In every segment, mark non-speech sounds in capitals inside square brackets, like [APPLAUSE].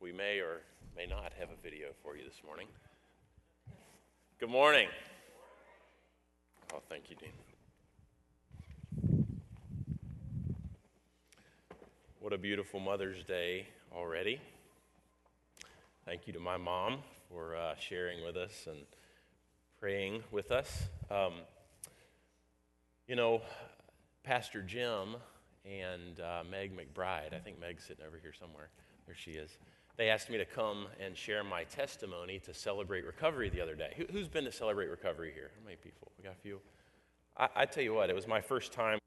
we may or may not have a video for you this morning. Good morning. Oh, thank you, Dean. What a beautiful Mother's Day already. Thank you to my mom for uh, sharing with us and praying with us. Um, you know, Pastor Jim and uh, Meg McBride, I think Meg's sitting over here somewhere. There she is. They asked me to come and share my testimony to celebrate recovery the other day. Who, has been to celebrate recovery here? How many people? We got a few. I, I tell you what, it was my first time.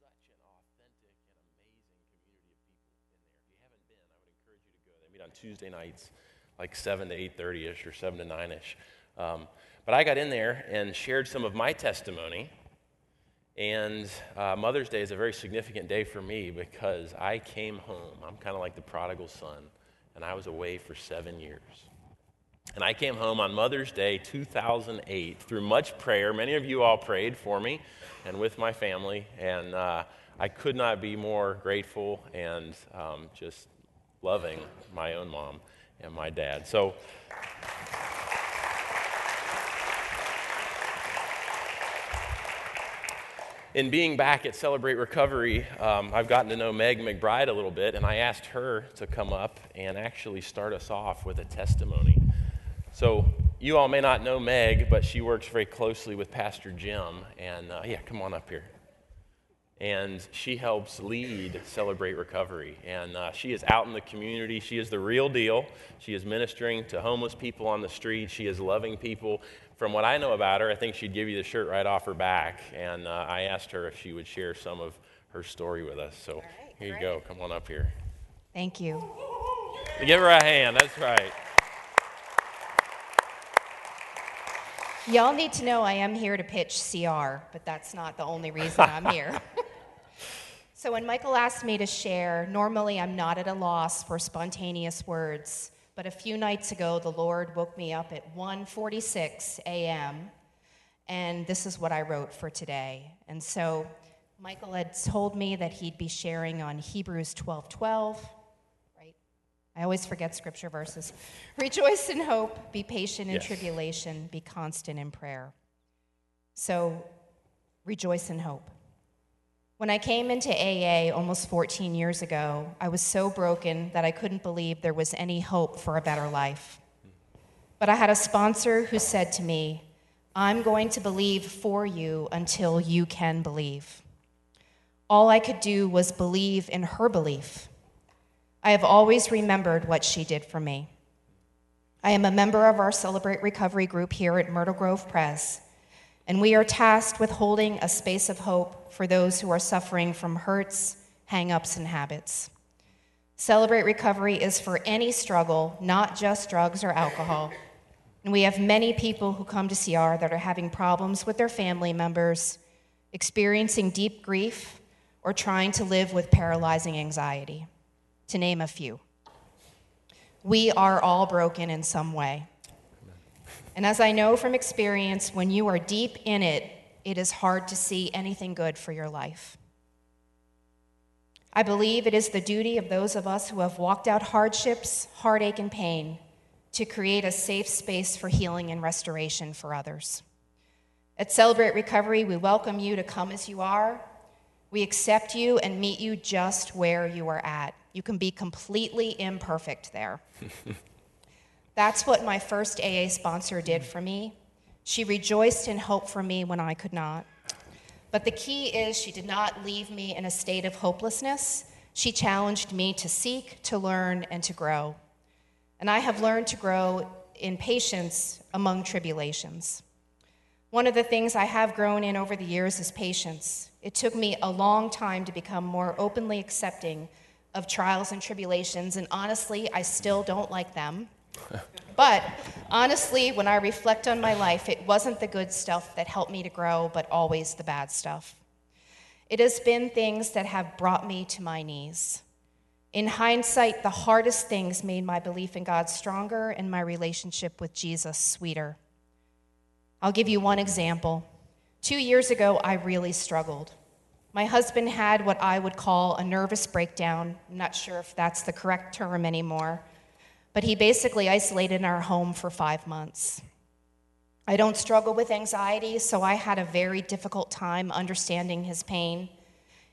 Such an authentic and amazing community of people in there. If you haven't been, I would encourage you to go. They meet on Tuesday nights, like 7 to 8.30 ish or 7 to 9 ish. Um, but I got in there and shared some of my testimony and uh, Mother's Day is a very significant day for me because I came home. I'm kind of like the prodigal son, and I was away for seven years. And I came home on Mother's Day 2008 through much prayer. Many of you all prayed for me and with my family, and uh, I could not be more grateful and um, just loving my own mom and my dad. So, in being back at Celebrate Recovery, um, I've gotten to know Meg McBride a little bit, and I asked her to come up and actually start us off with a testimony. So, you all may not know Meg, but she works very closely with Pastor Jim. And uh, yeah, come on up here. And she helps lead Celebrate Recovery. And uh, she is out in the community. She is the real deal. She is ministering to homeless people on the street. She is loving people from what I know about her, I think she'd give you the shirt right off her back. And uh, I asked her if she would share some of her story with us. So right, here you go. Come on up here. Thank you. Give her a hand. That's right. Y'all need to know I am here to pitch CR, but that's not the only reason I'm [LAUGHS] here. so when Michael asked me to share, normally I'm not at a loss for spontaneous words. But a few nights ago, the Lord woke me up at 1:46 a.m. and this is what I wrote for today. And so Michael had told me that he'd be sharing on Hebrews 12:12, right? I always forget scripture verses. [LAUGHS] Rejoice in hope, be patient in yes. tribulation, be constant in prayer. So rejoice in hope. When I came into AA almost 14 years ago, I was so broken that I couldn't believe there was any hope for a better life. But I had a sponsor who said to me, I'm going to believe for you until you can believe. All I could do was believe in her belief. I have always remembered what she did for me. I am a member of our Celebrate Recovery group here at Myrtle Grove Pres, and we are tasked with holding a space of hope for those who are suffering from hurts, hangups, and habits. Celebrate Recovery is for any struggle, not just drugs or alcohol. And we have many people who come to CR that are having problems with their family members, experiencing deep grief, or trying to live with paralyzing anxiety, to name a few. We are all broken in some way. And as I know from experience, when you are deep in it, it is hard to see anything good for your life. I believe it is the duty of those of us who have walked out hardships, heartache, and pain to create a safe space for healing and restoration for others. At Celebrate Recovery, we welcome you to come as you are. We accept you and meet you just where you are at. You can be completely imperfect there. [LAUGHS] That's what my first AA sponsor did for me. She rejoiced in hope for me when I could not. But the key is she did not leave me in a state of hopelessness. She challenged me to seek, to learn, and to grow. And I have learned to grow in patience among tribulations. One of the things I have grown in over the years is patience. It took me a long time to become more openly accepting of trials and tribulations, and honestly, I still don't like them. But honestly, when I reflect on my life, it wasn't the good stuff that helped me to grow, but always the bad stuff. It has been things that have brought me to my knees. In hindsight, the hardest things made my belief in God stronger and my relationship with Jesus sweeter. I'll give you one example. Two years ago, I really struggled. My husband had what I would call a nervous breakdown. I'm not sure if that's the correct term anymore, but he basically isolated in our home for five months. I don't struggle with anxiety, so I had a very difficult time understanding his pain.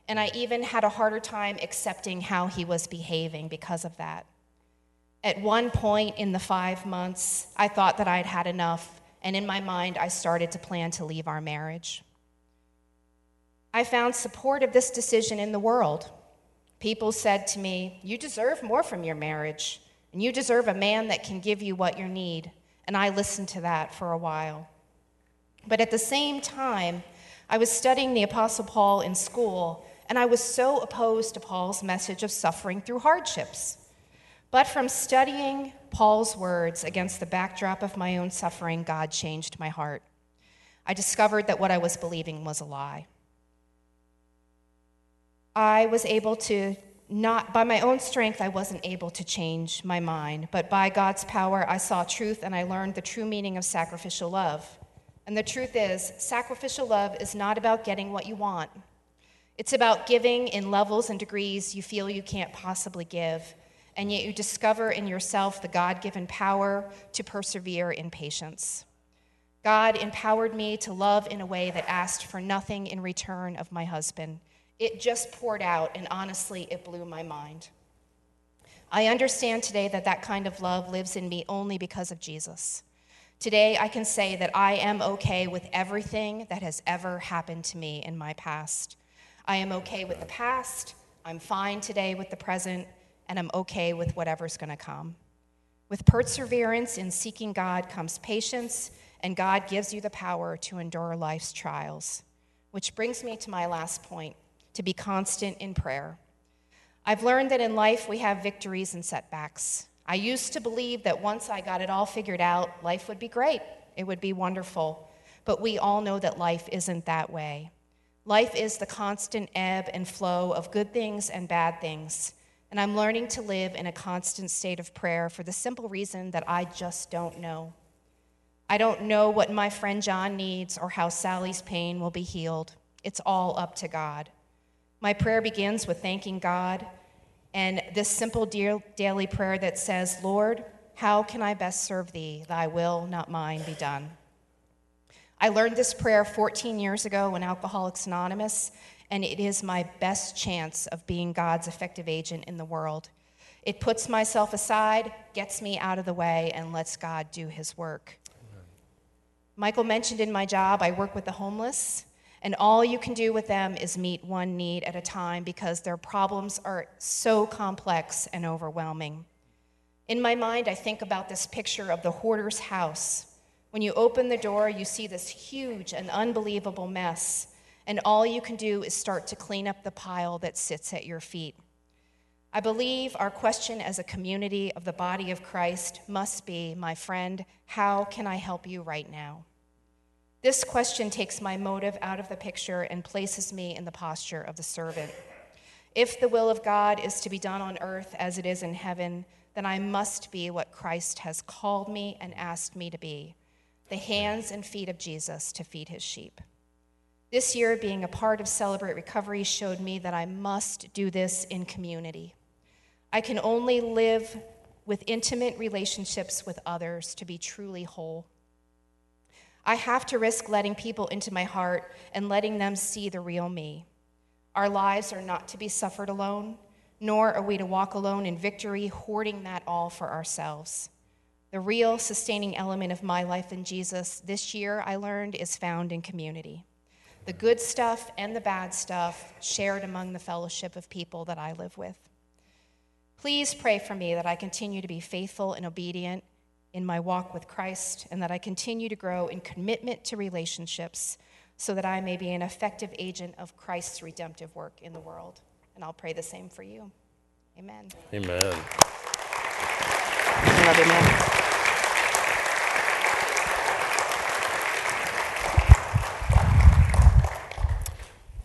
And I even had a harder time accepting how he was behaving because of that. At one point in the five months, I thought that I'd had enough, and in my mind, I started to plan to leave our marriage. I found support of this decision in the world. People said to me, You deserve more from your marriage, and you deserve a man that can give you what you need. And I listened to that for a while. But at the same time, I was studying the Apostle Paul in school, and I was so opposed to Paul's message of suffering through hardships. But from studying Paul's words against the backdrop of my own suffering, God changed my heart. I discovered that what I was believing was a lie. I was able to not, by my own strength, I wasn't able to change my mind, but by God's power, I saw truth and I learned the true meaning of sacrificial love. And the truth is, sacrificial love is not about getting what you want. It's about giving in levels and degrees you feel you can't possibly give, and yet you discover in yourself the God given power to persevere in patience. God empowered me to love in a way that asked for nothing in return of my husband. It just poured out, and honestly, it blew my mind. I understand today that that kind of love lives in me only because of Jesus. Today, I can say that I am okay with everything that has ever happened to me in my past. I am okay with the past, I'm fine today with the present, and I'm okay with whatever's going to come. With perseverance in seeking God comes patience, and God gives you the power to endure life's trials. Which brings me to my last point to be constant in prayer. I've learned that in life we have victories and setbacks. I used to believe that once I got it all figured out, life would be great, it would be wonderful. But we all know that life isn't that way. Life is the constant ebb and flow of good things and bad things. And I'm learning to live in a constant state of prayer for the simple reason that I just don't know. I don't know what my friend John needs or how Sally's pain will be healed. It's all up to God. My prayer begins with thanking God and this simple daily prayer that says, Lord, how can I best serve thee? Thy will, not mine, be done. I learned this prayer 14 years ago in Alcoholics Anonymous, and it is my best chance of being God's effective agent in the world. It puts myself aside, gets me out of the way, and lets God do his work. Amen. Michael mentioned in my job, I work with the homeless. And all you can do with them is meet one need at a time because their problems are so complex and overwhelming. In my mind, I think about this picture of the hoarder's house. When you open the door, you see this huge and unbelievable mess, and all you can do is start to clean up the pile that sits at your feet. I believe our question as a community of the body of Christ must be, my friend, how can I help you right now? This question takes my motive out of the picture and places me in the posture of the servant. If the will of God is to be done on earth as it is in heaven, then I must be what Christ has called me and asked me to be the hands and feet of Jesus to feed his sheep. This year, being a part of Celebrate Recovery showed me that I must do this in community. I can only live with intimate relationships with others to be truly whole. I have to risk letting people into my heart and letting them see the real me. Our lives are not to be suffered alone, nor are we to walk alone in victory, hoarding that all for ourselves. The real sustaining element of my life in Jesus this year, I learned, is found in community. The good stuff and the bad stuff shared among the fellowship of people that I live with. Please pray for me that I continue to be faithful and obedient in my walk with Christ and that I continue to grow in commitment to relationships so that I may be an effective agent of Christ's redemptive work in the world. And I'll pray the same for you. Amen. Amen. I love you, man.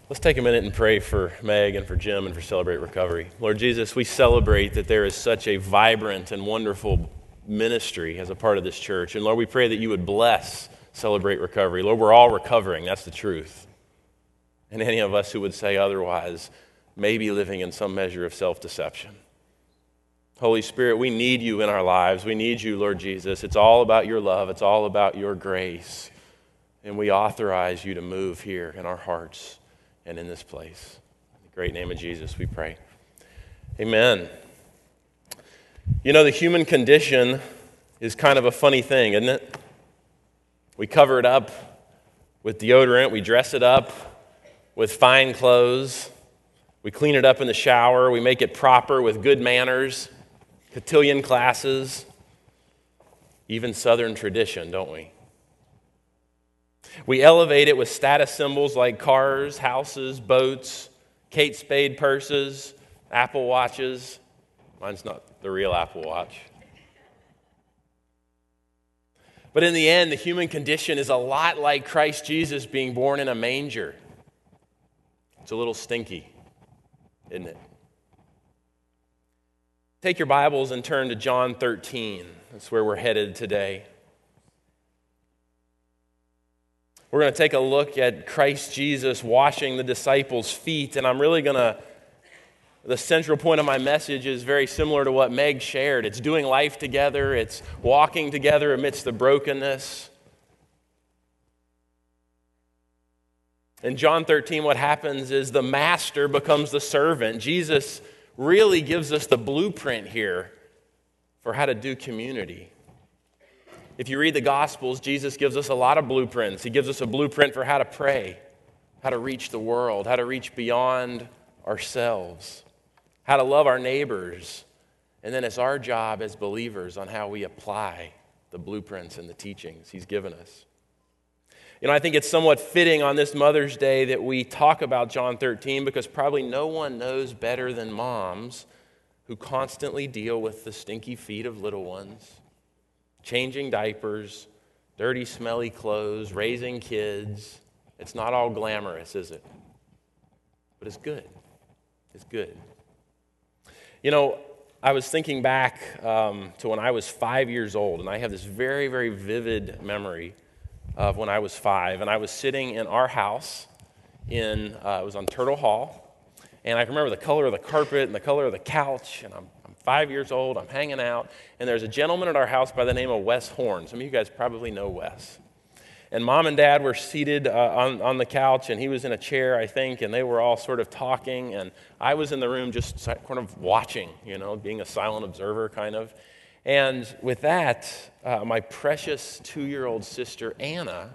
Let's take a minute and pray for Meg and for Jim and for Celebrate Recovery. Lord Jesus, we celebrate that there is such a vibrant and wonderful ministry as a part of this church. And Lord, we pray that you would bless Celebrate Recovery. Lord, we're all recovering. That's the truth. And any of us who would say otherwise may be living in some measure of self deception. Holy Spirit, we need you in our lives. We need you, Lord Jesus. It's all about your love, it's all about your grace. And we authorize you to move here in our hearts and in this place. In the great name of Jesus, we pray. Amen. You know, the human condition is kind of a funny thing, isn't it? We cover it up with deodorant, we dress it up with fine clothes, we clean it up in the shower, we make it proper with good manners cotillion classes, even Southern tradition, don't we? We elevate it with status symbols like cars, houses, boats, Kate Spade purses, Apple watches. Mine's not the real Apple Watch. But in the end, the human condition is a lot like Christ Jesus being born in a manger. It's a little stinky, isn't it? Take your Bibles and turn to John 13. That's where we're headed today. We're going to take a look at Christ Jesus washing the disciples' feet, and I'm really going to. The central point of my message is very similar to what Meg shared. It's doing life together, it's walking together amidst the brokenness. In John 13, what happens is the master becomes the servant. Jesus really gives us the blueprint here for how to do community. If you read the Gospels, Jesus gives us a lot of blueprints. He gives us a blueprint for how to pray, how to reach the world, how to reach beyond ourselves, how to love our neighbors. And then it's our job as believers on how we apply the blueprints and the teachings He's given us. You know, I think it's somewhat fitting on this Mother's Day that we talk about John 13 because probably no one knows better than moms who constantly deal with the stinky feet of little ones, changing diapers, dirty, smelly clothes, raising kids. It's not all glamorous, is it? But it's good. It's good. You know, I was thinking back um, to when I was five years old, and I have this very, very vivid memory of when I was five, and I was sitting in our house in uh, it was on Turtle Hall, and I can remember the color of the carpet and the color of the couch, and I'm, I'm five years old, I'm hanging out, and there's a gentleman at our house by the name of Wes Horn. Some of you guys probably know Wes. And mom and dad were seated uh, on, on the couch, and he was in a chair, I think, and they were all sort of talking. And I was in the room just kind of watching, you know, being a silent observer, kind of. And with that, uh, my precious two year old sister, Anna,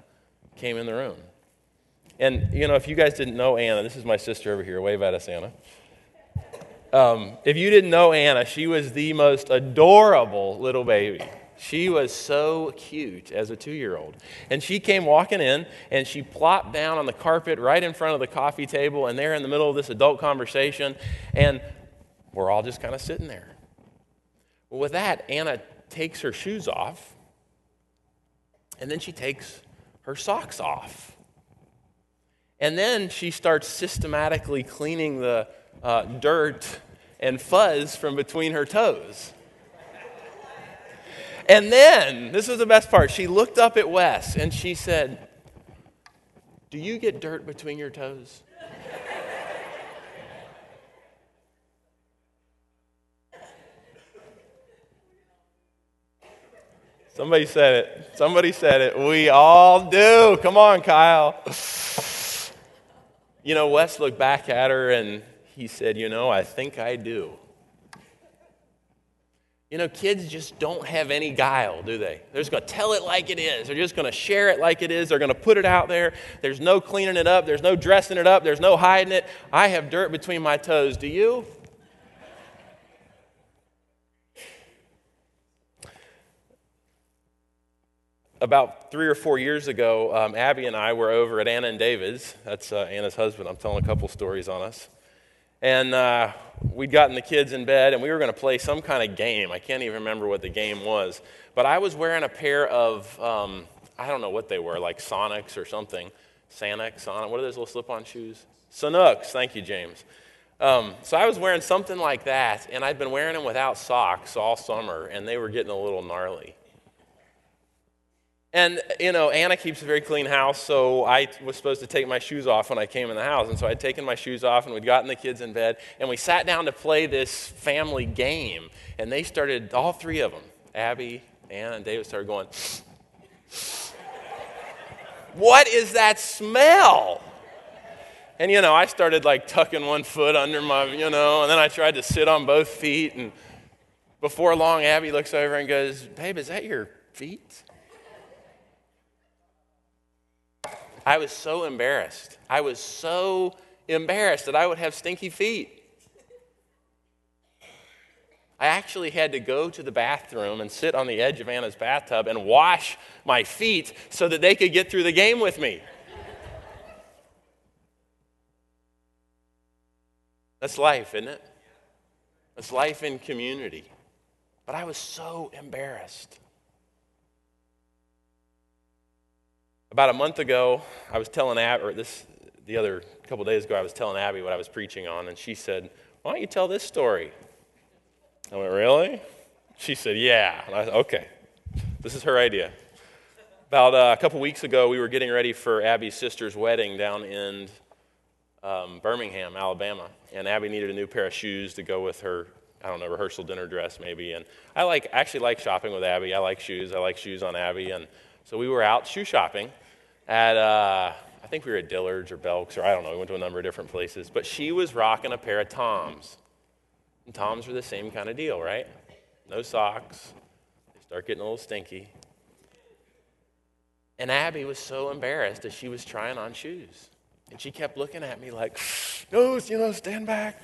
came in the room. And, you know, if you guys didn't know Anna, this is my sister over here. Wave at us, Anna. Um, if you didn't know Anna, she was the most adorable little baby. She was so cute as a two year old. And she came walking in and she plopped down on the carpet right in front of the coffee table, and there in the middle of this adult conversation. And we're all just kind of sitting there. Well, with that, Anna takes her shoes off, and then she takes her socks off. And then she starts systematically cleaning the uh, dirt and fuzz from between her toes. And then, this was the best part, she looked up at Wes and she said, Do you get dirt between your toes? Somebody said it. Somebody said it. We all do. Come on, Kyle. You know, Wes looked back at her and he said, You know, I think I do. You know, kids just don't have any guile, do they? They're just going to tell it like it is. They're just going to share it like it is. They're going to put it out there. There's no cleaning it up. There's no dressing it up. There's no hiding it. I have dirt between my toes. Do you? about three or four years ago, um, Abby and I were over at Anna and David's. That's uh, Anna's husband. I'm telling a couple stories on us. And uh, we'd gotten the kids in bed, and we were going to play some kind of game. I can't even remember what the game was. But I was wearing a pair of, um, I don't know what they were, like Sonics or something. Sonic, Sonic. What are those little slip on shoes? Sanuks. Thank you, James. Um, so I was wearing something like that, and I'd been wearing them without socks all summer, and they were getting a little gnarly. And, you know, Anna keeps a very clean house, so I was supposed to take my shoes off when I came in the house. And so I'd taken my shoes off, and we'd gotten the kids in bed, and we sat down to play this family game. And they started, all three of them, Abby, Anna, and David, started going, What is that smell? And, you know, I started like tucking one foot under my, you know, and then I tried to sit on both feet. And before long, Abby looks over and goes, Babe, is that your feet? I was so embarrassed. I was so embarrassed that I would have stinky feet. I actually had to go to the bathroom and sit on the edge of Anna's bathtub and wash my feet so that they could get through the game with me. That's life, isn't it? That's life in community. But I was so embarrassed. About a month ago, I was telling Abby, or this, the other couple days ago, I was telling Abby what I was preaching on, and she said, Why don't you tell this story? I went, Really? She said, Yeah. And I said, Okay, this is her idea. About uh, a couple weeks ago, we were getting ready for Abby's sister's wedding down in um, Birmingham, Alabama, and Abby needed a new pair of shoes to go with her I don't know, rehearsal dinner dress maybe. And I like actually like shopping with Abby. I like shoes. I like shoes on Abby. And so we were out shoe shopping at, uh, I think we were at Dillard's or Belk's, or I don't know, we went to a number of different places. But she was rocking a pair of Toms. And Toms are the same kind of deal, right? No socks. They start getting a little stinky. And Abby was so embarrassed as she was trying on shoes. And she kept looking at me like, no, you know, stand back.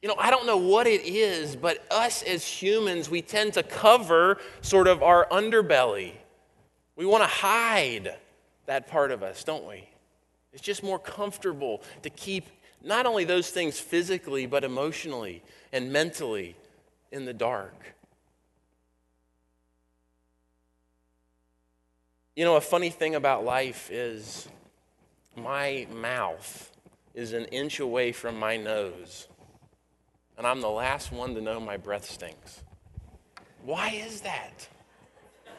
You know, I don't know what it is, but us as humans, we tend to cover sort of our underbelly. We want to hide that part of us, don't we? It's just more comfortable to keep not only those things physically, but emotionally and mentally in the dark. You know, a funny thing about life is my mouth is an inch away from my nose, and I'm the last one to know my breath stinks. Why is that?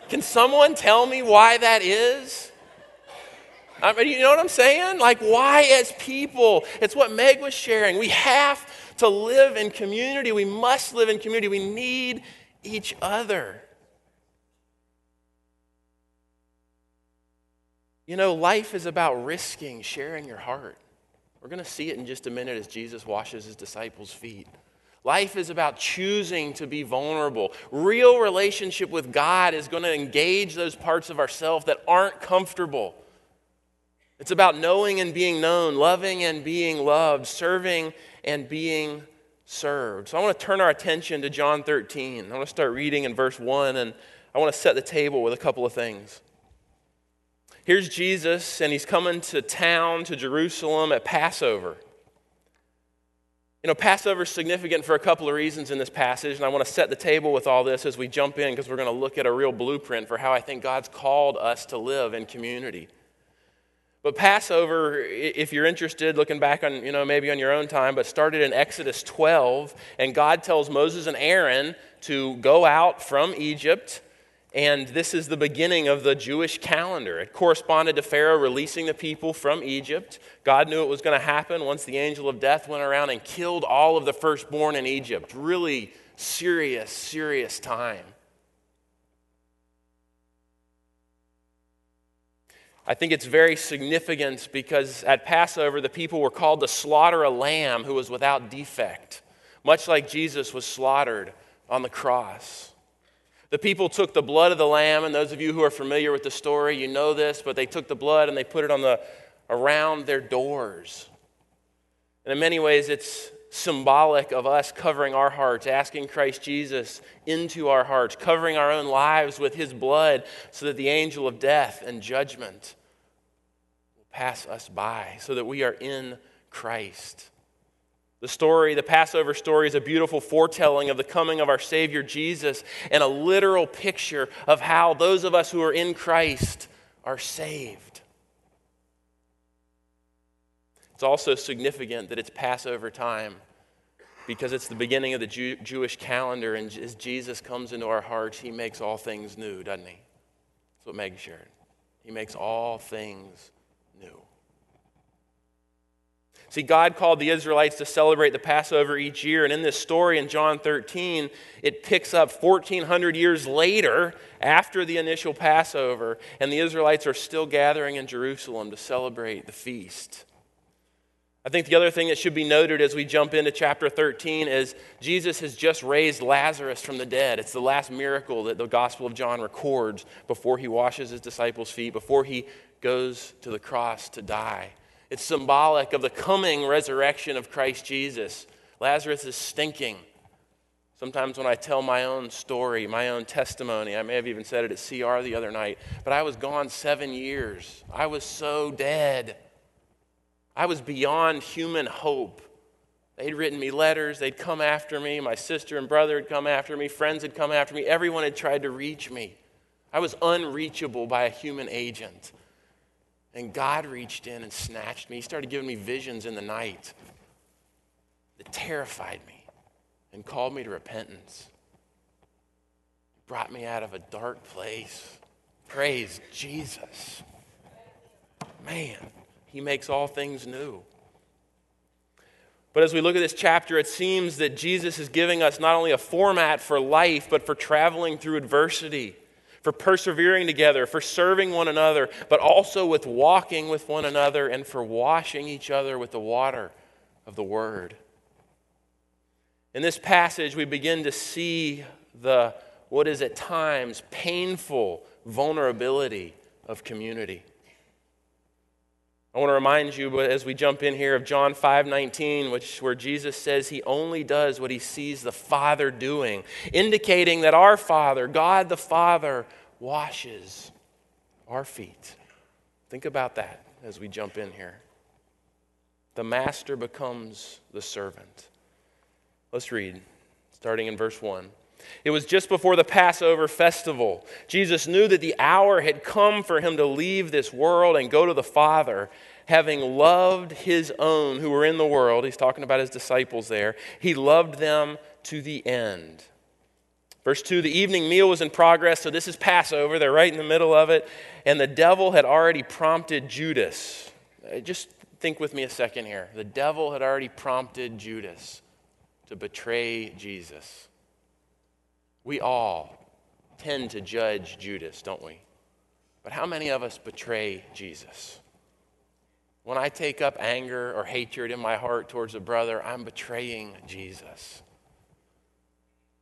Can someone tell me why that is? I mean, you know what I'm saying? Like, why as people? It's what Meg was sharing. We have to live in community. We must live in community. We need each other. You know, life is about risking sharing your heart. We're going to see it in just a minute as Jesus washes his disciples' feet. Life is about choosing to be vulnerable. Real relationship with God is going to engage those parts of ourselves that aren't comfortable. It's about knowing and being known, loving and being loved, serving and being served. So I want to turn our attention to John 13. I want to start reading in verse 1, and I want to set the table with a couple of things. Here's Jesus, and he's coming to town, to Jerusalem at Passover. You know, Passover is significant for a couple of reasons in this passage, and I want to set the table with all this as we jump in because we're going to look at a real blueprint for how I think God's called us to live in community. But Passover, if you're interested, looking back on, you know, maybe on your own time, but started in Exodus 12, and God tells Moses and Aaron to go out from Egypt and this is the beginning of the Jewish calendar. It corresponded to Pharaoh releasing the people from Egypt. God knew it was going to happen once the angel of death went around and killed all of the firstborn in Egypt. Really serious, serious time. I think it's very significant because at Passover, the people were called to slaughter a lamb who was without defect, much like Jesus was slaughtered on the cross. The people took the blood of the lamb, and those of you who are familiar with the story, you know this, but they took the blood and they put it on the around their doors. And in many ways, it's symbolic of us covering our hearts, asking Christ Jesus into our hearts, covering our own lives with his blood so that the angel of death and judgment will pass us by, so that we are in Christ. The story, the Passover story, is a beautiful foretelling of the coming of our Savior Jesus and a literal picture of how those of us who are in Christ are saved. It's also significant that it's Passover time because it's the beginning of the Jew- Jewish calendar, and as Jesus comes into our hearts, he makes all things new, doesn't he? That's what Meg shared. He makes all things new. See, God called the Israelites to celebrate the Passover each year, and in this story in John 13, it picks up 1,400 years later after the initial Passover, and the Israelites are still gathering in Jerusalem to celebrate the feast. I think the other thing that should be noted as we jump into chapter 13 is Jesus has just raised Lazarus from the dead. It's the last miracle that the Gospel of John records before he washes his disciples' feet, before he goes to the cross to die. It's symbolic of the coming resurrection of Christ Jesus. Lazarus is stinking. Sometimes when I tell my own story, my own testimony, I may have even said it at CR the other night, but I was gone seven years. I was so dead. I was beyond human hope. They'd written me letters, they'd come after me. My sister and brother had come after me, friends had come after me. Everyone had tried to reach me. I was unreachable by a human agent. And God reached in and snatched me. He started giving me visions in the night that terrified me and called me to repentance. He brought me out of a dark place. Praise Jesus. Man, He makes all things new. But as we look at this chapter, it seems that Jesus is giving us not only a format for life, but for traveling through adversity for persevering together, for serving one another, but also with walking with one another and for washing each other with the water of the Word. In this passage, we begin to see the what is at times painful vulnerability of community. I want to remind you as we jump in here of John 5:19 which where Jesus says he only does what he sees the Father doing, indicating that our Father, God the Father, washes our feet. Think about that as we jump in here. The master becomes the servant. Let's read starting in verse 1. It was just before the Passover festival. Jesus knew that the hour had come for him to leave this world and go to the Father. Having loved his own who were in the world, he's talking about his disciples there, he loved them to the end. Verse 2 the evening meal was in progress, so this is Passover. They're right in the middle of it. And the devil had already prompted Judas. Uh, just think with me a second here. The devil had already prompted Judas to betray Jesus. We all tend to judge Judas, don't we? But how many of us betray Jesus? When I take up anger or hatred in my heart towards a brother, I'm betraying Jesus.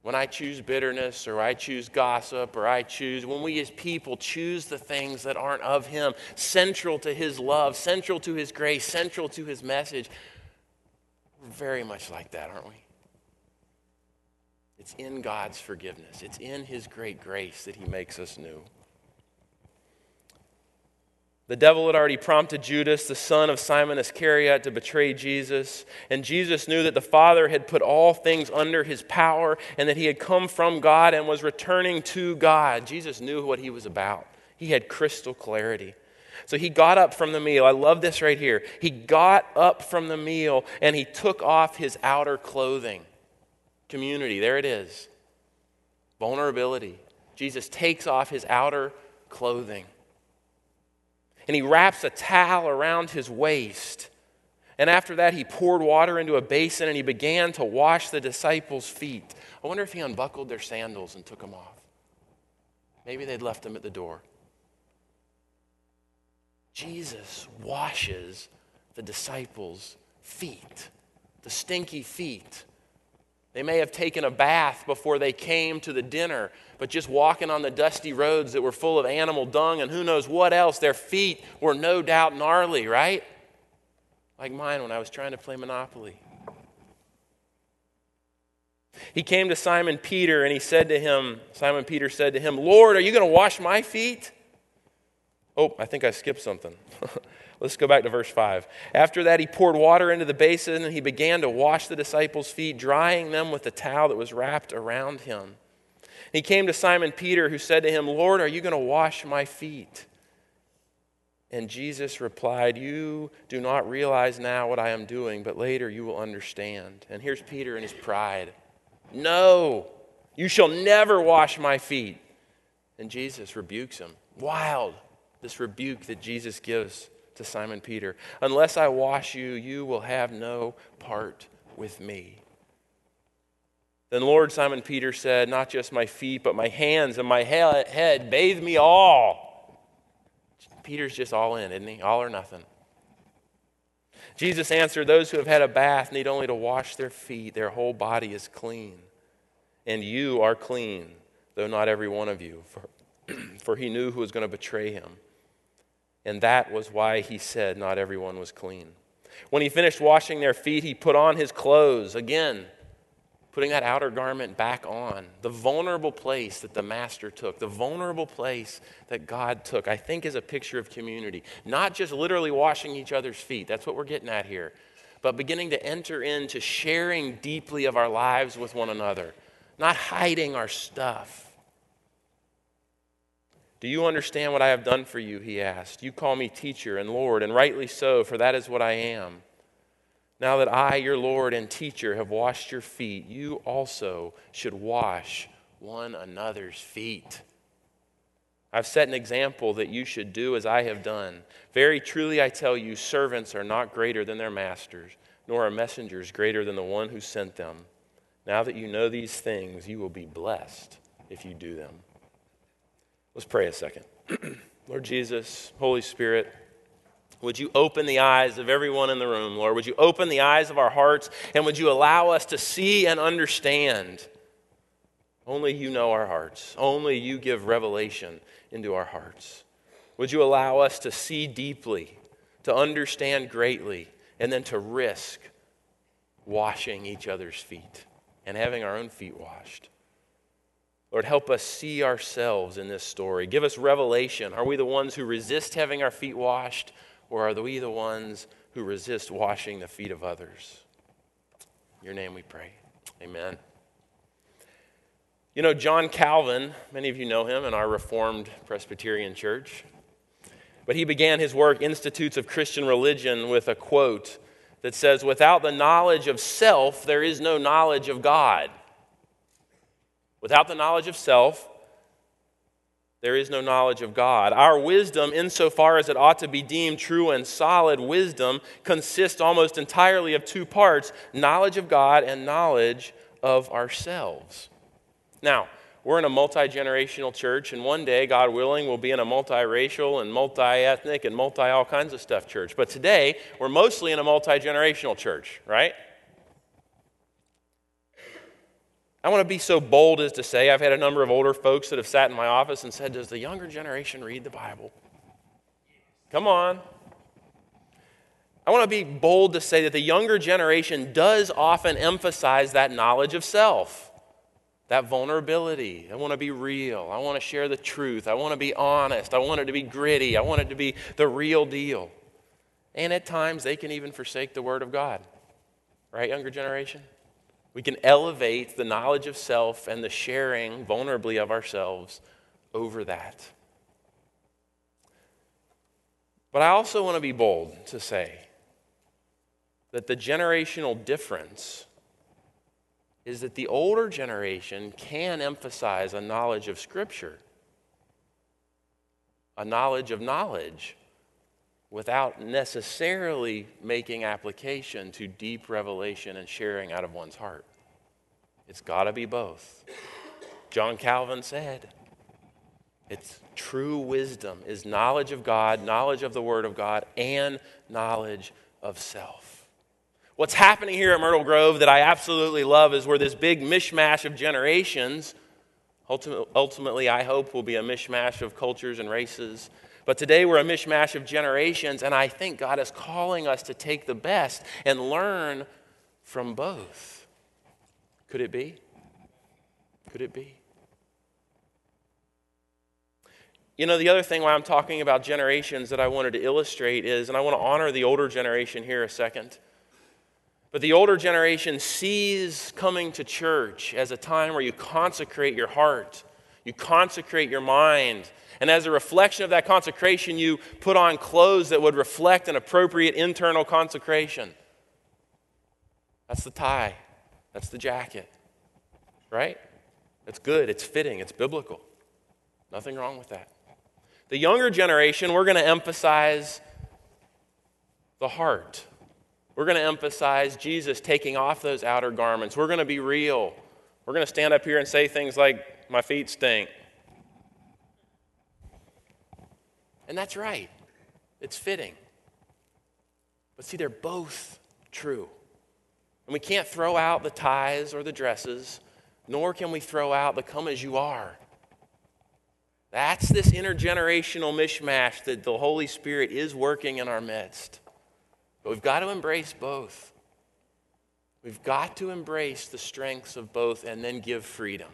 When I choose bitterness or I choose gossip or I choose, when we as people choose the things that aren't of Him, central to His love, central to His grace, central to His message, we're very much like that, aren't we? It's in God's forgiveness, it's in His great grace that He makes us new. The devil had already prompted Judas, the son of Simon Iscariot, to betray Jesus. And Jesus knew that the Father had put all things under his power and that he had come from God and was returning to God. Jesus knew what he was about, he had crystal clarity. So he got up from the meal. I love this right here. He got up from the meal and he took off his outer clothing. Community, there it is. Vulnerability. Jesus takes off his outer clothing. And he wraps a towel around his waist. And after that, he poured water into a basin and he began to wash the disciples' feet. I wonder if he unbuckled their sandals and took them off. Maybe they'd left them at the door. Jesus washes the disciples' feet, the stinky feet. They may have taken a bath before they came to the dinner, but just walking on the dusty roads that were full of animal dung and who knows what else, their feet were no doubt gnarly, right? Like mine when I was trying to play Monopoly. He came to Simon Peter and he said to him, Simon Peter said to him, Lord, are you going to wash my feet? Oh, I think I skipped something. [LAUGHS] Let's go back to verse 5. After that, he poured water into the basin and he began to wash the disciples' feet, drying them with the towel that was wrapped around him. He came to Simon Peter, who said to him, Lord, are you going to wash my feet? And Jesus replied, You do not realize now what I am doing, but later you will understand. And here's Peter in his pride No, you shall never wash my feet. And Jesus rebukes him. Wild, this rebuke that Jesus gives to Simon Peter. Unless I wash you, you will have no part with me. Then Lord Simon Peter said, Not just my feet, but my hands and my head, bathe me all. Peter's just all in, isn't he? All or nothing. Jesus answered, Those who have had a bath need only to wash their feet, their whole body is clean. And you are clean, though not every one of you. For, [CLEARS THROAT] for he knew who was going to betray him. And that was why he said, Not everyone was clean. When he finished washing their feet, he put on his clothes. Again, putting that outer garment back on, the vulnerable place that the master took, the vulnerable place that God took, I think is a picture of community. Not just literally washing each other's feet, that's what we're getting at here, but beginning to enter into sharing deeply of our lives with one another, not hiding our stuff. Do you understand what I have done for you? He asked. You call me teacher and Lord, and rightly so, for that is what I am. Now that I, your Lord and teacher, have washed your feet, you also should wash one another's feet. I've set an example that you should do as I have done. Very truly, I tell you, servants are not greater than their masters, nor are messengers greater than the one who sent them. Now that you know these things, you will be blessed if you do them. Let's pray a second. [CLEARS THROAT] Lord Jesus, Holy Spirit, would you open the eyes of everyone in the room, Lord? Would you open the eyes of our hearts and would you allow us to see and understand? Only you know our hearts. Only you give revelation into our hearts. Would you allow us to see deeply, to understand greatly, and then to risk washing each other's feet and having our own feet washed? Lord, help us see ourselves in this story. Give us revelation. Are we the ones who resist having our feet washed? Or are we the ones who resist washing the feet of others? In your name we pray. Amen. You know, John Calvin, many of you know him in our Reformed Presbyterian Church, but he began his work, Institutes of Christian Religion, with a quote that says, Without the knowledge of self, there is no knowledge of God. Without the knowledge of self, there is no knowledge of God. Our wisdom, insofar as it ought to be deemed true and solid wisdom, consists almost entirely of two parts knowledge of God and knowledge of ourselves. Now, we're in a multi generational church, and one day, God willing, we'll be in a multiracial and multi ethnic and multi all kinds of stuff church. But today, we're mostly in a multi generational church, right? I want to be so bold as to say I've had a number of older folks that have sat in my office and said, Does the younger generation read the Bible? Come on. I want to be bold to say that the younger generation does often emphasize that knowledge of self, that vulnerability. I want to be real. I want to share the truth. I want to be honest. I want it to be gritty. I want it to be the real deal. And at times, they can even forsake the Word of God. Right, younger generation? We can elevate the knowledge of self and the sharing vulnerably of ourselves over that. But I also want to be bold to say that the generational difference is that the older generation can emphasize a knowledge of Scripture, a knowledge of knowledge, without necessarily making application to deep revelation and sharing out of one's heart. It's got to be both. John Calvin said, it's true wisdom is knowledge of God, knowledge of the Word of God, and knowledge of self. What's happening here at Myrtle Grove that I absolutely love is we're this big mishmash of generations. Ultimately, I hope will be a mishmash of cultures and races but today we're a mishmash of generations, and I think God is calling us to take the best and learn from both. Could it be? Could it be? You know, the other thing why I'm talking about generations that I wanted to illustrate is, and I want to honor the older generation here a second. But the older generation sees coming to church as a time where you consecrate your heart You consecrate your mind. And as a reflection of that consecration, you put on clothes that would reflect an appropriate internal consecration. That's the tie, that's the jacket, right? It's good, it's fitting, it's biblical. Nothing wrong with that. The younger generation, we're going to emphasize the heart. We're going to emphasize Jesus taking off those outer garments. We're going to be real. We're going to stand up here and say things like, My feet stink. And that's right, it's fitting. But see, they're both true. And we can't throw out the ties or the dresses, nor can we throw out the come as you are. That's this intergenerational mishmash that the Holy Spirit is working in our midst. But we've got to embrace both. We've got to embrace the strengths of both and then give freedom.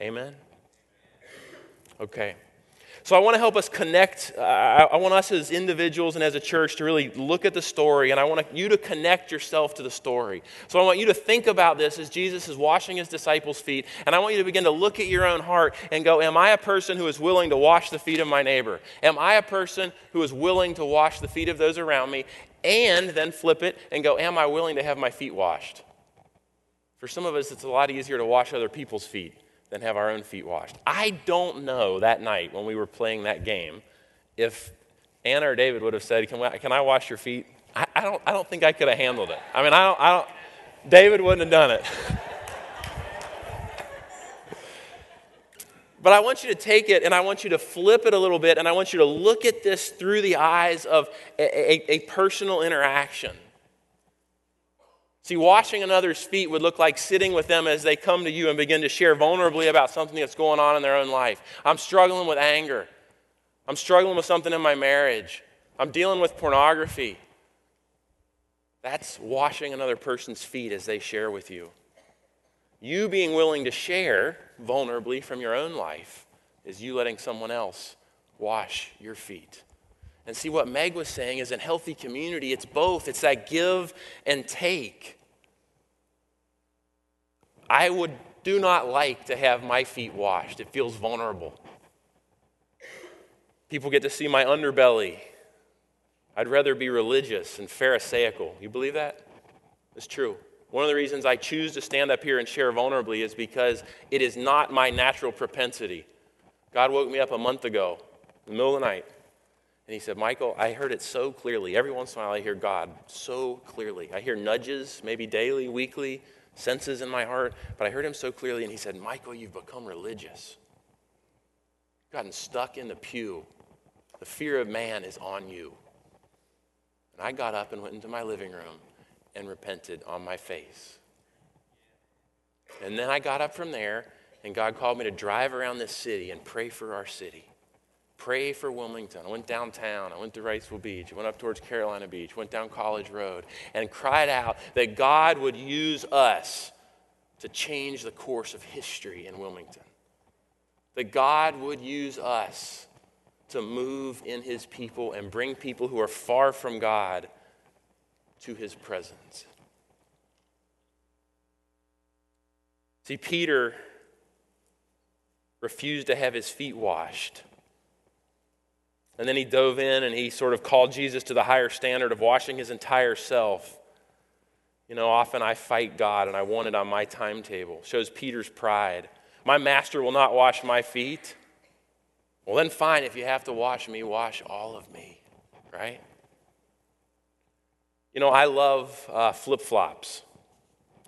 Amen? Okay. So I want to help us connect. Uh, I want us as individuals and as a church to really look at the story, and I want you to connect yourself to the story. So I want you to think about this as Jesus is washing his disciples' feet, and I want you to begin to look at your own heart and go, Am I a person who is willing to wash the feet of my neighbor? Am I a person who is willing to wash the feet of those around me? And then flip it and go, Am I willing to have my feet washed? For some of us, it's a lot easier to wash other people's feet than have our own feet washed. I don't know that night when we were playing that game if Anna or David would have said, Can, we, can I wash your feet? I, I, don't, I don't think I could have handled it. I mean, I don't, I don't David wouldn't have done it. [LAUGHS] But I want you to take it and I want you to flip it a little bit and I want you to look at this through the eyes of a, a, a personal interaction. See, washing another's feet would look like sitting with them as they come to you and begin to share vulnerably about something that's going on in their own life. I'm struggling with anger. I'm struggling with something in my marriage. I'm dealing with pornography. That's washing another person's feet as they share with you. You being willing to share vulnerably from your own life is you letting someone else wash your feet. And see, what Meg was saying is in healthy community, it's both. It's that give and take. I would do not like to have my feet washed. It feels vulnerable. People get to see my underbelly. I'd rather be religious and Pharisaical. You believe that? It's true. One of the reasons I choose to stand up here and share vulnerably is because it is not my natural propensity. God woke me up a month ago, in the middle of the night, and He said, Michael, I heard it so clearly. Every once in a while, I hear God so clearly. I hear nudges, maybe daily, weekly, senses in my heart, but I heard him so clearly, and he said, Michael, you've become religious. You've gotten stuck in the pew. The fear of man is on you. And I got up and went into my living room and repented on my face. And then I got up from there, and God called me to drive around this city and pray for our city. Pray for Wilmington. I went downtown. I went to Wrightsville Beach. I went up towards Carolina Beach. Went down College Road and cried out that God would use us to change the course of history in Wilmington. That God would use us to move in his people and bring people who are far from God to his presence. See, Peter refused to have his feet washed. And then he dove in and he sort of called Jesus to the higher standard of washing his entire self. You know, often I fight God and I want it on my timetable. Shows Peter's pride. My master will not wash my feet. Well, then fine, if you have to wash me, wash all of me, right? You know, I love uh, flip flops.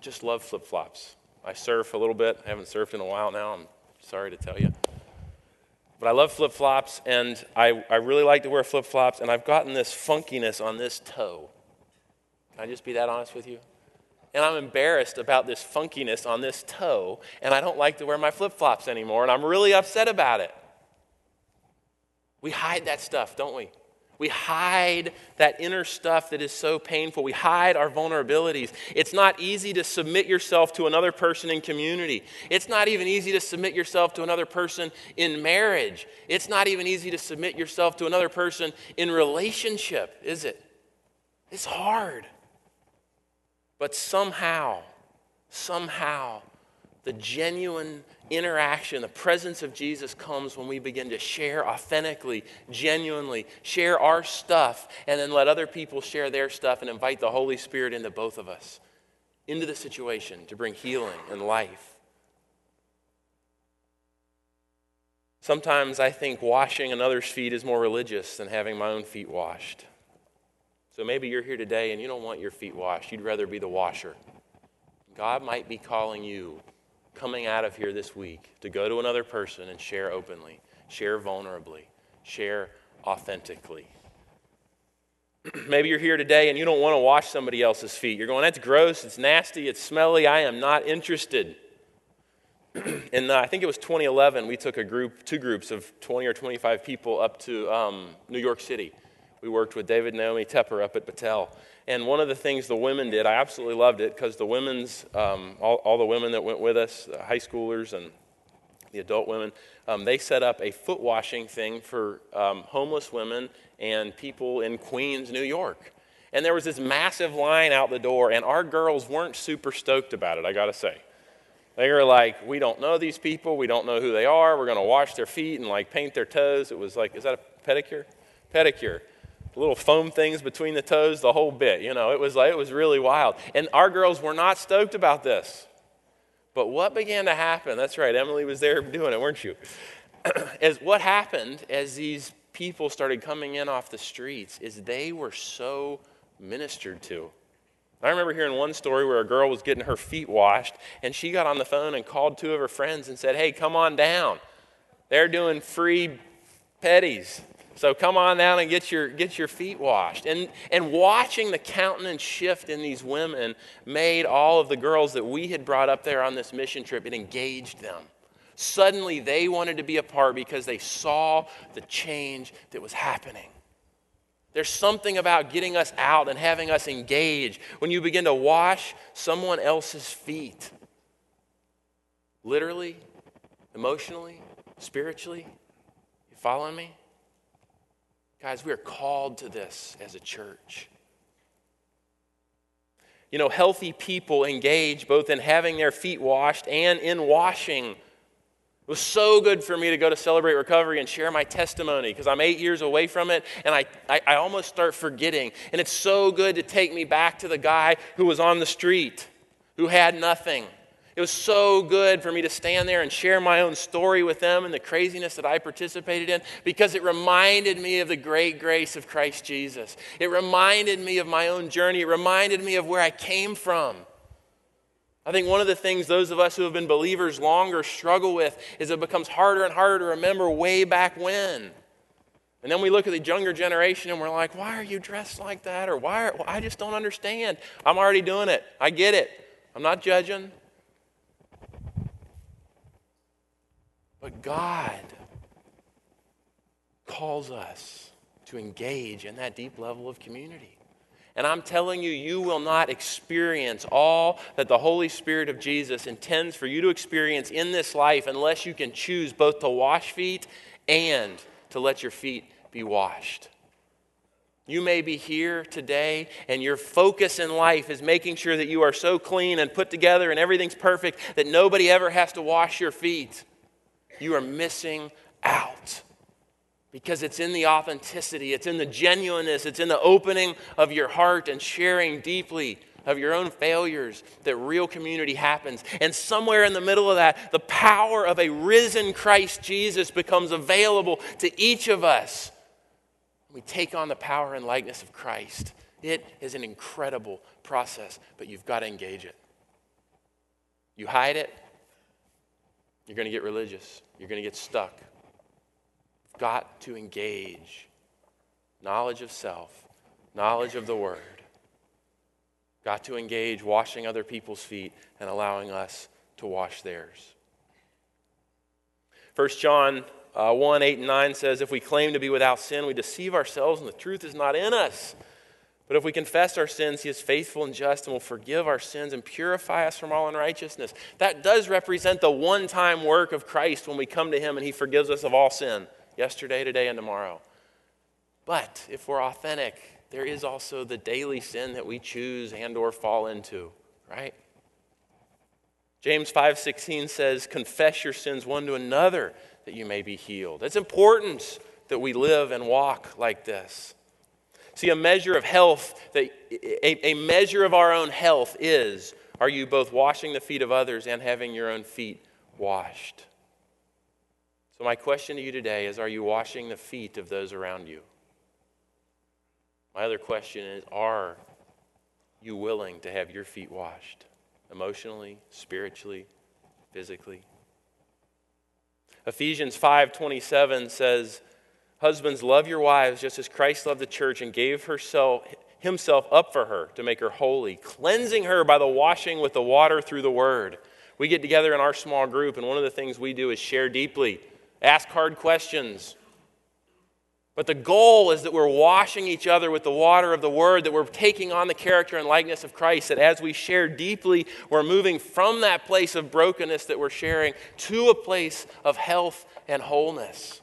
Just love flip flops. I surf a little bit. I haven't surfed in a while now. I'm sorry to tell you. But I love flip flops, and I, I really like to wear flip flops, and I've gotten this funkiness on this toe. Can I just be that honest with you? And I'm embarrassed about this funkiness on this toe, and I don't like to wear my flip flops anymore, and I'm really upset about it. We hide that stuff, don't we? We hide that inner stuff that is so painful. We hide our vulnerabilities. It's not easy to submit yourself to another person in community. It's not even easy to submit yourself to another person in marriage. It's not even easy to submit yourself to another person in relationship, is it? It's hard. But somehow, somehow, The genuine interaction, the presence of Jesus comes when we begin to share authentically, genuinely, share our stuff, and then let other people share their stuff and invite the Holy Spirit into both of us, into the situation to bring healing and life. Sometimes I think washing another's feet is more religious than having my own feet washed. So maybe you're here today and you don't want your feet washed. You'd rather be the washer. God might be calling you coming out of here this week to go to another person and share openly, share vulnerably, share authentically. [CLEARS THROAT] Maybe you're here today and you don't want to wash somebody else's feet. You're going, that's gross, it's nasty, it's smelly, I am not interested. [CLEARS THROAT] and uh, I think it was 2011, we took a group, two groups of 20 or 25 people up to um, New York City. We worked with David Naomi Tepper up at Battelle. And one of the things the women did, I absolutely loved it because the women's, um, all, all, the women that went with us, the high schoolers and the adult women, um, they set up a foot washing thing for um, homeless women and people in Queens, New York. And there was this massive line out the door, and our girls weren't super stoked about it, I gotta say. They were like, we don't know these people, we don't know who they are, we're gonna wash their feet and like paint their toes. It was like, is that a pedicure? Pedicure little foam things between the toes, the whole bit. You know, it was like it was really wild. And our girls were not stoked about this. But what began to happen? That's right, Emily was there doing it, weren't you? [CLEARS THROAT] as what happened as these people started coming in off the streets is they were so ministered to. I remember hearing one story where a girl was getting her feet washed, and she got on the phone and called two of her friends and said, Hey, come on down. They're doing free petties. So come on down and get your, get your feet washed. And, and watching the countenance shift in these women made all of the girls that we had brought up there on this mission trip, it engaged them. Suddenly they wanted to be a part because they saw the change that was happening. There's something about getting us out and having us engage when you begin to wash someone else's feet. Literally, emotionally, spiritually. You following me? Guys, we are called to this as a church. You know, healthy people engage both in having their feet washed and in washing. It was so good for me to go to Celebrate Recovery and share my testimony because I'm eight years away from it and I, I, I, almost start forgetting. And it's so good to take me back to the guy who was on the street, who had nothing it was so good for me to stand there and share my own story with them and the craziness that I participated in because it reminded me of the great grace of Christ Jesus. It reminded me of my own journey. It reminded me of where I came from. I think one of the things those of us who have been believers longer struggle with is it becomes harder and harder to remember way back when. And then we look at the younger generation and we're like, why are you dressed like that? Or why? Are, well, I just don't understand. I'm already doing it. I get it. I'm not judging. But God calls us to engage in that deep level of community. And I'm telling you, you will not experience all that the Holy Spirit of Jesus intends for you to experience in this life unless you can choose both to wash feet and to let your feet be washed. You may be here today, and your focus in life is making sure that you are so clean and put together and everything's perfect that nobody ever has to wash your feet you are missing out. Because it's in the authenticity, it's in the genuineness, it's in the opening of your heart and sharing deeply of your own failures that real community happens. And somewhere in the middle of that, the power of a risen Christ Jesus becomes available to each of us. We take on the power and likeness of Christ. It is an incredible process, but you've got to engage it. You hide it, you're going to get religious. You're going to get stuck. You've got to engage knowledge of self, knowledge of the Word. Got to engage washing other people's feet and allowing us to wash theirs. 1 John uh, 1 8 and 9 says, If we claim to be without sin, we deceive ourselves and the truth is not in us. But if we confess our sins, he is faithful and just and will forgive our sins and purify us from all unrighteousness. That does represent the one time work of Christ when we come to him and he forgives us of all sin, yesterday, today, and tomorrow. But if we're authentic, there is also the daily sin that we choose and or fall into, right? James 5:16 says, "Confess your sins one to another that you may be healed." It's important that we live and walk like this. See, a measure of health, that, a, a measure of our own health is are you both washing the feet of others and having your own feet washed? So, my question to you today is Are you washing the feet of those around you? My other question is Are you willing to have your feet washed? Emotionally, spiritually, physically? Ephesians 5:27 says, "Husbands, love your wives just as Christ loved the church and gave herself himself up for her to make her holy, cleansing her by the washing with the water through the word." We get together in our small group and one of the things we do is share deeply, ask hard questions, but the goal is that we're washing each other with the water of the Word, that we're taking on the character and likeness of Christ, that as we share deeply, we're moving from that place of brokenness that we're sharing to a place of health and wholeness.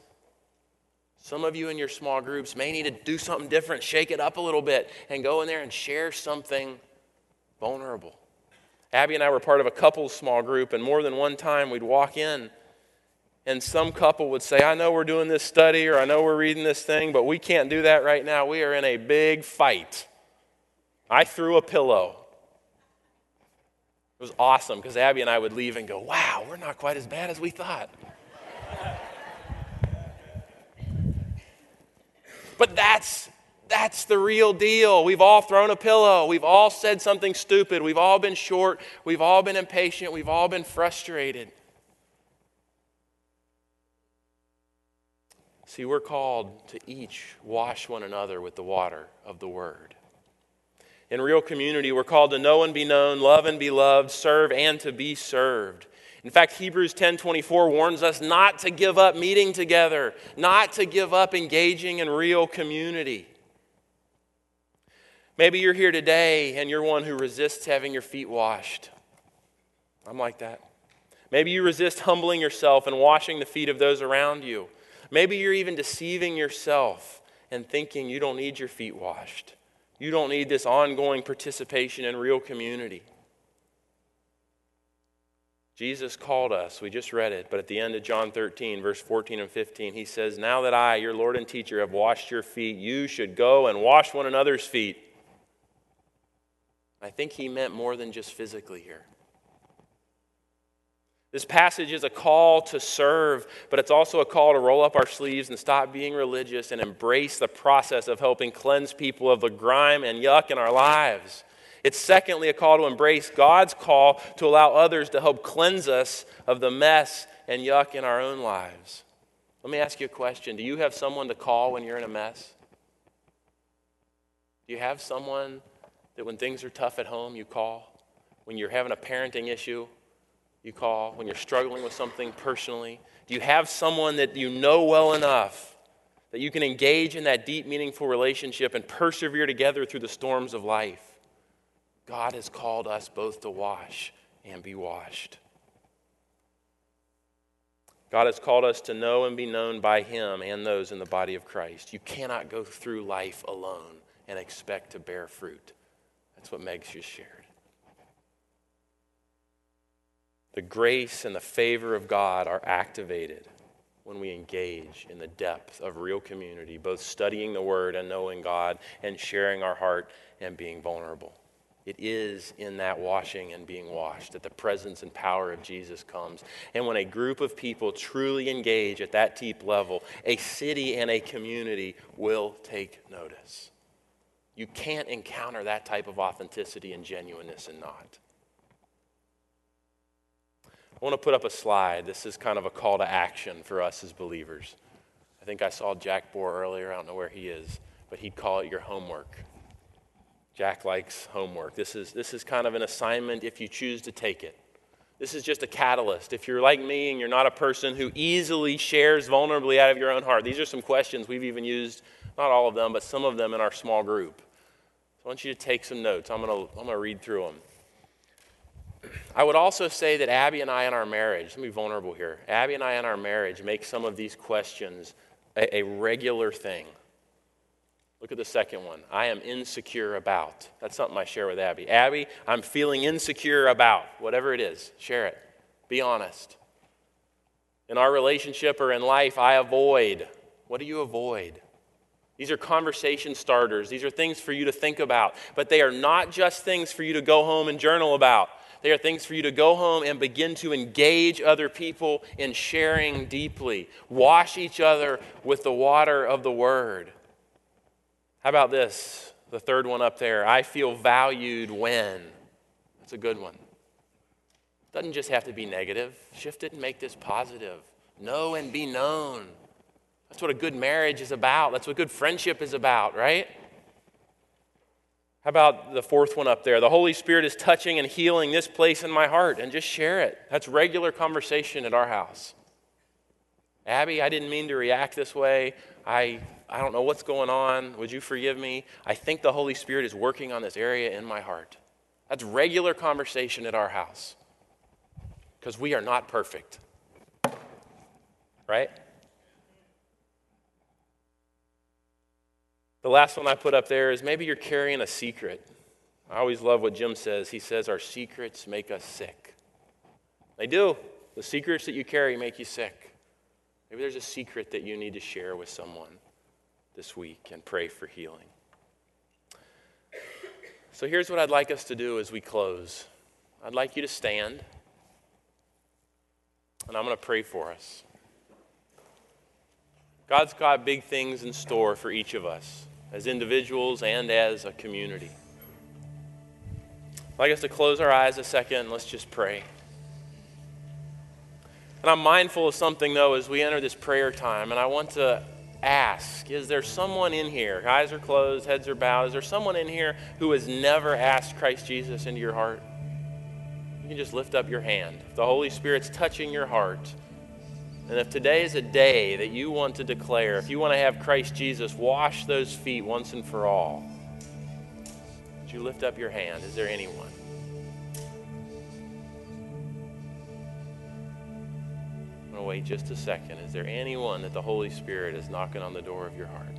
Some of you in your small groups may need to do something different, shake it up a little bit, and go in there and share something vulnerable. Abby and I were part of a couples small group, and more than one time we'd walk in and some couple would say, I know we're doing this study or I know we're reading this thing, but we can't do that right now. We are in a big fight. I threw a pillow. It was awesome because Abby and I would leave and go, wow, we're not quite as bad as we thought. But that's that's the real deal. We've all thrown a pillow. We've all said something stupid. We've all been short. We've all been impatient. We've all been frustrated. See, we're called to each wash one another with the water of the word. In real community, we're called to know and be known, love and be loved, serve and to be served. In fact, Hebrews 10:24 warns us not to give up meeting together, not to give up engaging in real community. Maybe you're here today and you're one who resists having your feet washed. I'm like that. Maybe you resist humbling yourself and washing the feet of those around you. Maybe you're even deceiving yourself and thinking you don't need your feet washed. You don't need this ongoing participation in real community. Jesus called us, we just read it, but at the end of John 13, verse 14 and 15, he says, Now that I, your Lord and teacher, have washed your feet, you should go and wash one another's feet. I think he meant more than just physically here. This passage is a call to serve, but it's also a call to roll up our sleeves and stop being religious and embrace the process of helping cleanse people of the grime and yuck in our lives. It's secondly a call to embrace God's call to allow others to help cleanse us of the mess and yuck in our own lives. Let me ask you a question Do you have someone to call when you're in a mess? Do you have someone that when things are tough at home, you call? When you're having a parenting issue, you call when you're struggling with something personally? Do you have someone that you know well enough that you can engage in that deep, meaningful relationship and persevere together through the storms of life? God has called us both to wash and be washed. God has called us to know and be known by Him and those in the body of Christ. You cannot go through life alone and expect to bear fruit. That's what Meg's just shared. The grace and the favor of God are activated when we engage in the depth of real community, both studying the Word and knowing God and sharing our heart and being vulnerable. It is in that washing and being washed that the presence and power of Jesus comes. And when a group of people truly engage at that deep level, a city and a community will take notice. You can't encounter that type of authenticity and genuineness and not. I want to put up a slide. This is kind of a call to action for us as believers. I think I saw Jack Bohr earlier. I don't know where he is, but he'd call it your homework. Jack likes homework. This is, this is kind of an assignment if you choose to take it. This is just a catalyst. If you're like me and you're not a person who easily shares vulnerably out of your own heart, these are some questions we've even used, not all of them, but some of them in our small group. So I want you to take some notes. I'm going to, I'm going to read through them. I would also say that Abby and I in our marriage, let me be vulnerable here. Abby and I in our marriage make some of these questions a, a regular thing. Look at the second one. I am insecure about. That's something I share with Abby. Abby, I'm feeling insecure about. Whatever it is, share it. Be honest. In our relationship or in life, I avoid. What do you avoid? These are conversation starters. These are things for you to think about. But they are not just things for you to go home and journal about. They are things for you to go home and begin to engage other people in sharing deeply. Wash each other with the water of the Word. How about this? The third one up there. I feel valued when. That's a good one. Doesn't just have to be negative. Shift it and make this positive. Know and be known. That's what a good marriage is about. That's what good friendship is about, right? How about the fourth one up there? The Holy Spirit is touching and healing this place in my heart, and just share it. That's regular conversation at our house. Abby, I didn't mean to react this way. I, I don't know what's going on. Would you forgive me? I think the Holy Spirit is working on this area in my heart. That's regular conversation at our house because we are not perfect. Right? The last one I put up there is maybe you're carrying a secret. I always love what Jim says. He says, Our secrets make us sick. They do. The secrets that you carry make you sick. Maybe there's a secret that you need to share with someone this week and pray for healing. So here's what I'd like us to do as we close I'd like you to stand, and I'm going to pray for us. God's got big things in store for each of us as individuals and as a community. I'd like us to close our eyes a second let's just pray. And I'm mindful of something, though, as we enter this prayer time, and I want to ask Is there someone in here? Eyes are closed, heads are bowed. Is there someone in here who has never asked Christ Jesus into your heart? You can just lift up your hand. If the Holy Spirit's touching your heart, and if today is a day that you want to declare, if you want to have Christ Jesus wash those feet once and for all, would you lift up your hand? Is there anyone? To wait just a second. Is there anyone that the Holy Spirit is knocking on the door of your heart?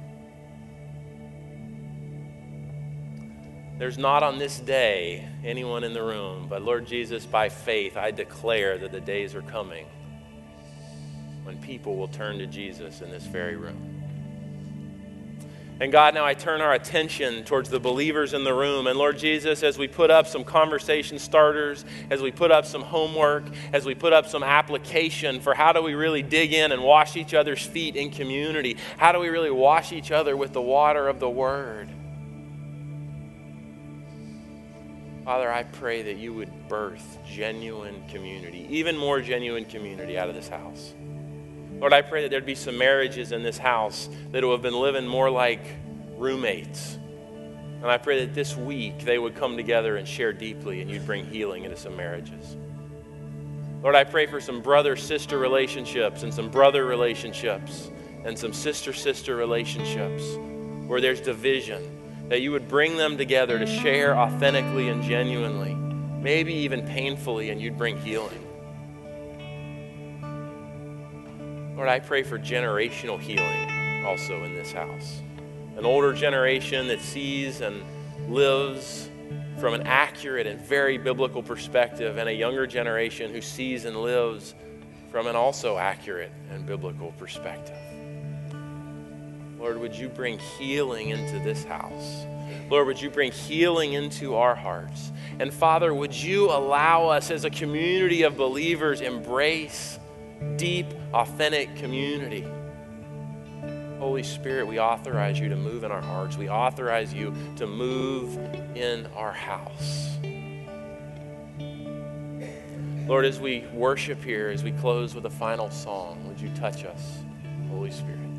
There's not on this day anyone in the room, but Lord Jesus, by faith, I declare that the days are coming when people will turn to Jesus in this very room. And God, now I turn our attention towards the believers in the room. And Lord Jesus, as we put up some conversation starters, as we put up some homework, as we put up some application for how do we really dig in and wash each other's feet in community, how do we really wash each other with the water of the Word? Father, I pray that you would birth genuine community, even more genuine community out of this house. Lord, I pray that there'd be some marriages in this house that would have been living more like roommates. And I pray that this week they would come together and share deeply and you'd bring healing into some marriages. Lord, I pray for some brother sister relationships and some brother relationships and some sister sister relationships where there's division, that you would bring them together to share authentically and genuinely, maybe even painfully, and you'd bring healing. Lord, I pray for generational healing also in this house. An older generation that sees and lives from an accurate and very biblical perspective, and a younger generation who sees and lives from an also accurate and biblical perspective. Lord, would you bring healing into this house? Lord, would you bring healing into our hearts? And Father, would you allow us as a community of believers embrace deep, authentic community. Holy Spirit, we authorize you to move in our hearts. We authorize you to move in our house. Lord, as we worship here, as we close with a final song, would you touch us, Holy Spirit?